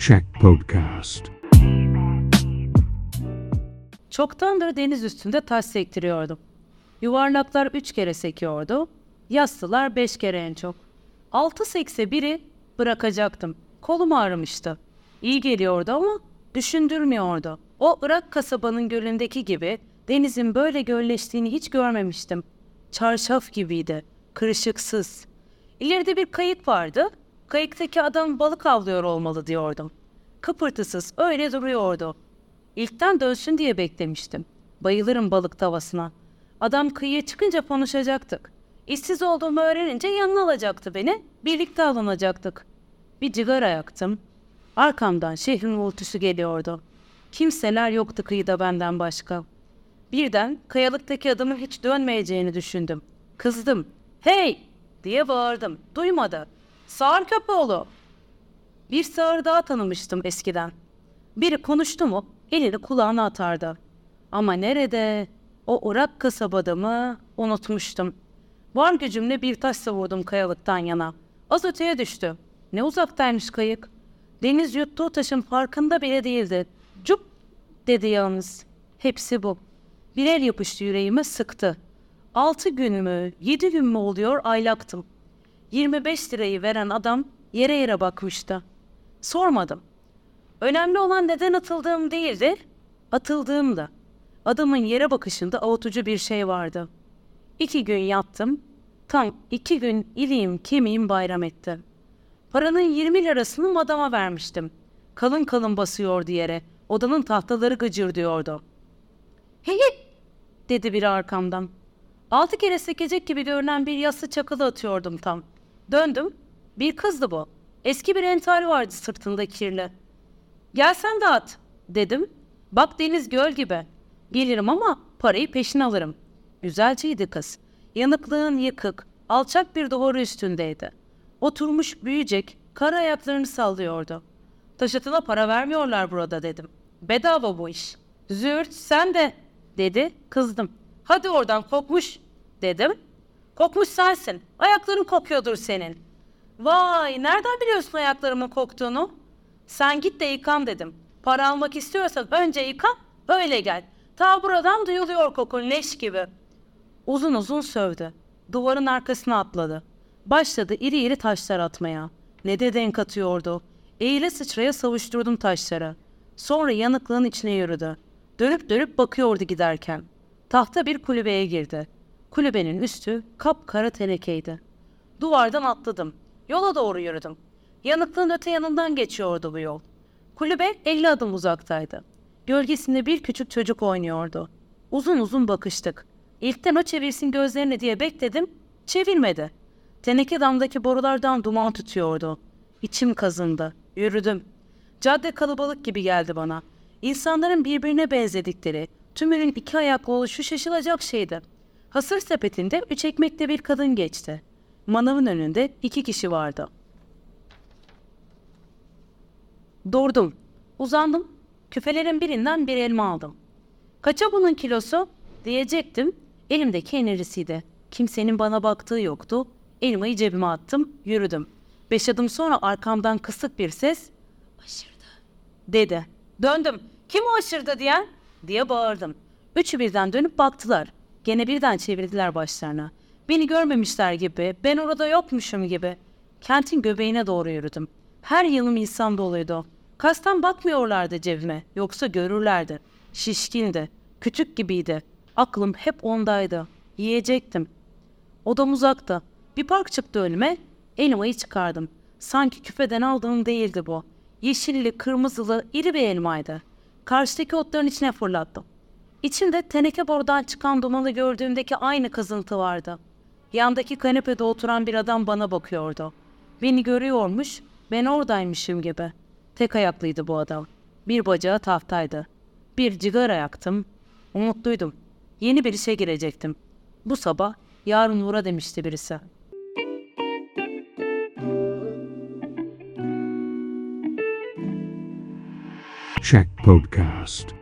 Check Podcast. Çoktandır deniz üstünde taş sektiriyordum. Yuvarlaklar üç kere sekiyordu, yastılar beş kere en çok. Altı sekse biri bırakacaktım. Kolum ağrımıştı. İyi geliyordu ama düşündürmüyordu. O Irak kasabanın gölündeki gibi denizin böyle gölleştiğini hiç görmemiştim. Çarşaf gibiydi, kırışıksız. İleride bir kayık vardı. Kayıktaki adam balık avlıyor olmalı diyordum. Kıpırtısız öyle duruyordu. İlkten dönsün diye beklemiştim. Bayılırım balık tavasına. Adam kıyıya çıkınca konuşacaktık. İşsiz olduğumu öğrenince yanına alacaktı beni. Birlikte alınacaktık. Bir cigara yaktım. Arkamdan şehrin uğultusu geliyordu. Kimseler yoktu kıyıda benden başka. Birden kayalıktaki adamın hiç dönmeyeceğini düşündüm. Kızdım. Hey! diye bağırdım. Duymadı. Sağır köpoğlu. Bir sağır daha tanımıştım eskiden. Biri konuştu mu elini kulağına atardı. Ama nerede? O Irak kasabada mı? Unutmuştum. Var gücümle bir taş savurdum kayalıktan yana. Az öteye düştü. Ne uzaktaymış kayık. Deniz yuttuğu taşın farkında bile değildi. Cup dedi yalnız. Hepsi bu. Bir el yapıştı yüreğime sıktı. Altı gün mü, yedi gün mü oluyor aylaktım. 25 lirayı veren adam yere yere bakmıştı. Sormadım. Önemli olan neden atıldığım değildi, atıldığımda. Adamın yere bakışında avutucu bir şey vardı. İki gün yattım, tam iki gün iliğim kemiğim bayram etti. Paranın 20 lirasını adama vermiştim. Kalın kalın basıyordu yere, odanın tahtaları gıcır diyordu. Hey! dedi biri arkamdan. Altı kere sekecek gibi görünen bir yassı çakılı atıyordum tam. Döndüm. Bir kızdı bu. Eski bir entari vardı sırtında kirli. Gel sen de at dedim. Bak deniz göl gibi. Gelirim ama parayı peşin alırım. Güzelceydi kız. Yanıklığın yıkık, alçak bir duvarı üstündeydi. Oturmuş büyüyecek, kara ayaklarını sallıyordu. Taşıtına para vermiyorlar burada dedim. Bedava bu iş. Züğürt sen de dedi. Kızdım. Hadi oradan kokmuş dedim. Kokmuş sensin. Ayakların kokuyordur senin. Vay nereden biliyorsun ayaklarımın koktuğunu? Sen git de yıkan dedim. Para almak istiyorsan önce yıkan öyle gel. Ta buradan duyuluyor kokun leş gibi. Uzun uzun sövdü. Duvarın arkasına atladı. Başladı iri iri taşlar atmaya. Ne de denk atıyordu. Eğile sıçraya savuşturdum taşları. Sonra yanıklığın içine yürüdü. Dönüp dönüp bakıyordu giderken. Tahta bir kulübeye girdi. Kulübenin üstü kapkara tenekeydi. Duvardan atladım. Yola doğru yürüdüm. Yanıklığın öte yanından geçiyordu bu yol. Kulübe 50 adım uzaktaydı. Gölgesinde bir küçük çocuk oynuyordu. Uzun uzun bakıştık. İlkten o çevirsin gözlerini diye bekledim. Çevirmedi. Teneke damdaki borulardan duman tutuyordu. İçim kazındı. Yürüdüm. Cadde kalabalık gibi geldi bana. İnsanların birbirine benzedikleri, tümünün iki ayaklı oluşu şaşılacak şeydi. Hasır sepetinde üç ekmekte bir kadın geçti. Manavın önünde iki kişi vardı. Durdum. Uzandım. Küfelerin birinden bir elma aldım. Kaça bunun kilosu? Diyecektim. Elimdeki enerjisiydi. Kimsenin bana baktığı yoktu. Elmayı cebime attım, yürüdüm. Beş adım sonra arkamdan kısık bir ses aşırdı dedi. Döndüm. Kim o aşırdı diyen? diye bağırdım. Üçü birden dönüp baktılar. Gene birden çevirdiler başlarına. Beni görmemişler gibi, ben orada yokmuşum gibi. Kentin göbeğine doğru yürüdüm. Her yanım insan doluydu. Kastan bakmıyorlardı cebime, yoksa görürlerdi. Şişkindi, küçük gibiydi. Aklım hep ondaydı. Yiyecektim. Odam uzakta. Bir park çıktı önüme, elmayı çıkardım. Sanki küfeden aldığım değildi bu. Yeşilli, kırmızılı, iri bir elmaydı. Karşıdaki otların içine fırlattım. İçinde teneke borudan çıkan dumanı gördüğümdeki aynı kızıntı vardı. Yandaki kanepede oturan bir adam bana bakıyordu. Beni görüyormuş, ben oradaymışım gibi. Tek ayaklıydı bu adam. Bir bacağı tahtaydı. Bir cigara yaktım. Umutluydum. Yeni bir işe girecektim. Bu sabah yarın uğra demişti birisi. Check Podcast.